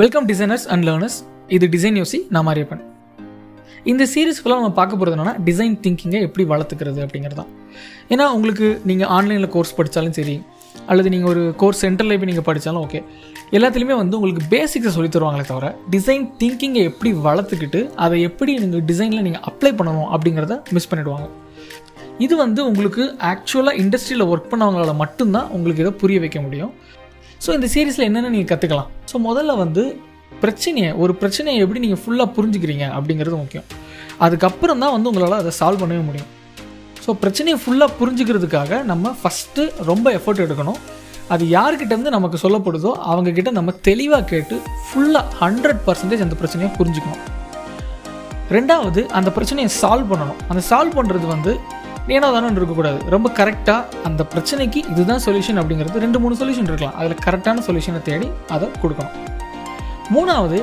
Welcome designers and learners இது design யோசி நான் மாரியப்பன். இந்த சீரீஸ் ஃபுல்லாக நம்ம பார்க்க போகிறது என்னன்னா டிசைன் திங்கிங்கை எப்படி வளர்த்துக்கிறது அப்படிங்கிறது தான். ஏன்னா உங்களுக்கு நீங்கள் ஆன்லைனில் கோர்ஸ் படித்தாலும் சரி அல்லது நீங்கள் ஒரு கோர்ஸ் சென்டரில் போய் நீங்கள் படித்தாலும் ஓகே எல்லாத்துலேயுமே வந்து உங்களுக்கு பேசிக்ஸை சொல்லி தருவாங்களே தவிர டிசைன் திங்கிங்கை எப்படி வளர்த்துக்கிட்டு அதை எப்படி நீங்கள் டிசைனில் நீங்கள் அப்ளை பண்ணணும் அப்படிங்கிறத மிஸ் பண்ணிவிடுவாங்க இது வந்து உங்களுக்கு ஆக்சுவலாக இண்டஸ்ட்ரியில் ஒர்க் பண்ணவங்களால் மட்டும்தான் உங்களுக்கு இதை புரிய வைக்க முடியும். ஸோ இந்த சீரீஸில் என்னென்ன நீங்கள் கற்றுக்கலாம் ஸோ முதல்ல வந்து பிரச்சனையை ஒரு பிரச்சனையை எப்படி நீங்கள் ஃபுல்லாக புரிஞ்சுக்கிறீங்க அப்படிங்கிறது முக்கியம். அதுக்கப்புறம் தான் வந்து உங்களால் அதை சால்வ் பண்ணவே முடியும். ஸோ பிரச்சனையை ஃபுல்லாக புரிஞ்சுக்கிறதுக்காக நம்ம ஃபஸ்ட்டு ரொம்ப எஃபர்ட் எடுக்கணும். அது யார்கிட்டேருந்து நமக்கு சொல்லப்படுதோ அவங்கக்கிட்ட நம்ம தெளிவாக கேட்டு ஃபுல்லாக ஹண்ட்ரட் பர்சன்டேஜ் அந்த பிரச்சனையை புரிஞ்சுக்கணும். ரெண்டாவது அந்த பிரச்சனையை சால்வ் பண்ணணும். அந்த சால்வ் பண்ணுறது வந்து ஏனோ தானே இருக்கக்கூடாது. ரொம்ப கரெக்டாக அந்த பிரச்சனைக்கு இதுதான் சொல்யூஷன் அப்படிங்கிறது ரெண்டு மூணு சொல்யூஷன் இருக்கலாம். அதில் கரெக்டான சொல்யூஷனை தேடி அதை கொடுக்கணும். மூணாவது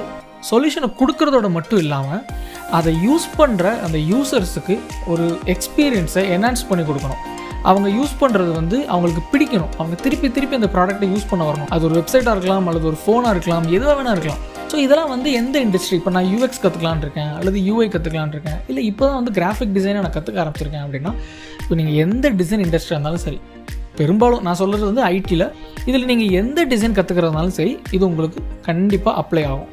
சொல்யூஷனை கொடுக்கறதோட மட்டும் இல்லாமல் அதை யூஸ் பண்ணுற அந்த யூசர்ஸுக்கு ஒரு எக்ஸ்பீரியன்ஸை என்ஹான்ஸ் பண்ணி கொடுக்கணும். அவங்க யூஸ் பண்ணுறது வந்து அவங்களுக்கு பிடிக்கணும். அவங்க திருப்பி திருப்பி அந்த ப்ராடக்ட்டை யூஸ் பண்ண வரணும். அது ஒரு வெப்சைட்டாக இருக்கலாம் அல்லது ஒரு ஃபோனாக இருக்கலாம் எதுவாக வேணா இருக்கலாம். ஸோ இதெல்லாம் வந்து எந்த இண்டஸ்ட்ரி இப்போ நான் யூஎக்ஸ் கற்றுக்கலான் இருக்கேன் அல்லது யூஐ கற்றுக்கலான் இருக்கேன் இல்லை இப்போ தான் வந்து கிராஃபிக் டிசைனை நான் கற்றுக்க ஆரம்பிச்சிருக்கேன் அப்படின்னா இப்போ நீங்கள் எந்த டிசைன் இண்டஸ்ட்ரியாக இருந்தாலும் சரி பெரும்பாலும் நான் சொல்கிறது வந்து ஐடியில் இதில் நீங்கள் எந்த டிசைன் கற்றுக்கிறதுனாலும் சரி இது உங்களுக்கு கண்டிப்பாக அப்ளை ஆகும்.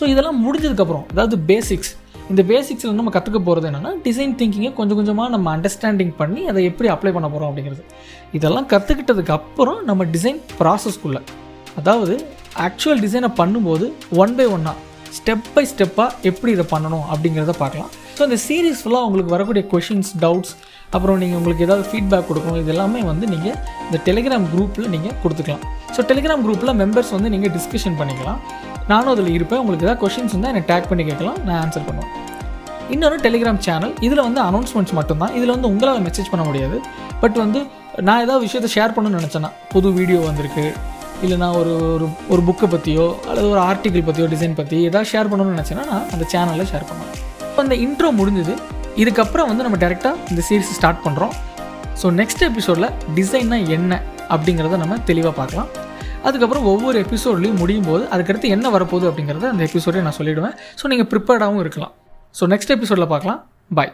ஸோ இதெல்லாம் முடிஞ்சதுக்கப்புறம் அதாவது பேசிக்ஸ் இந்த பேசிக்ஸில் நம்ம கற்றுக்க போகிறது என்னென்னா டிசைன் திங்கிங்கை கொஞ்சம் கொஞ்சமாக நம்ம அண்டர்ஸ்டாண்டிங் பண்ணி அதை எப்படி அப்ளை பண்ண போகிறோம் அப்படிங்கிறது. இதெல்லாம் கற்றுக்கிட்டதுக்கு அப்புறம் நம்ம டிசைன் ப்ராசஸ்க்குள்ளே அதாவது ஆக்சுவல் டிசைனை பண்ணும்போது ஒன் பை ஒன்னாக ஸ்டெப் பை ஸ்டெப்பாக எப்படி இதை பண்ணணும் அப்படிங்கிறத பார்க்கலாம். ஸோ இந்த சீரீஸ் ஃபுல்லாக உங்களுக்கு வரக்கூடிய கொஷின்ஸ் டவுட்ஸ் அப்புறம் நீங்கள் உங்களுக்கு ஏதாவது ஃபீட்பேக் கொடுக்கணும் இது எல்லாமே வந்து நீங்கள் இந்த டெலிகிராம் குரூப்பில் நீங்கள் கொடுத்துக்கலாம். ஸோ டெலிகிராம் குரூப்பில் மெம்பர்ஸ் வந்து நீங்கள் டிஸ்கஷன் பண்ணிக்கலாம். நானும் அதில் இருப்பேன். உங்களுக்கு ஏதாவது கொஷின்ஸ் இருந்தால் என்னை டேக் பண்ணி கேட்கலாம். நான் ஆன்சர் பண்ணுவேன். இன்னொரு டெலிகிராம் சேனல் இதில் வந்து அனௌன்ஸ்மெண்ட்ஸ் மட்டும்தான். இதில் வந்து உங்களால் மெசேஜ் பண்ண முடியாது. பட் வந்து நான் ஏதாவது விஷயத்தை ஷேர் பண்ணணும்னு நினச்சேன்னா புது வீடியோ வந்திருக்கு இல்லைனா ஒரு ஒரு ஒரு புக்கை பற்றியோ அல்லது ஒரு ஆர்டிக்கிள் பற்றியோ டிசைன் பற்றி ஏதாவது ஷேர் பண்ணணும்னு நினச்சேன்னா நான் அந்த சேனலில் ஷேர் பண்ணுவேன். இப்போ அந்த இன்ட்ரோ முடிஞ்சது. இதுக்கப்புறம் வந்து நம்ம டேரெக்டாக இந்த சீரிஸ் ஸ்டார்ட் பண்ணுறோம் ஸோ நெக்ஸ்ட் எபிசோடில் டிசைன்னா என்ன அப்படிங்கிறத நம்ம தெளிவாக பார்க்கலாம். அதுக்கப்புறம் ஒவ்வொரு எபிசோட்லையும் முடியும் போது அதுக்கடுத்து என்ன வரப்போகுது அப்படிங்கிறத அந்த எபிசோடே நான் சொல்லிவிடுவேன் ஸோ நீங்கள் ப்ரிப்பேர்டாகவும் இருக்கலாம். ஸோ நெக்ஸ்ட் எபிசோடில் பார்க்கலாம். பாய்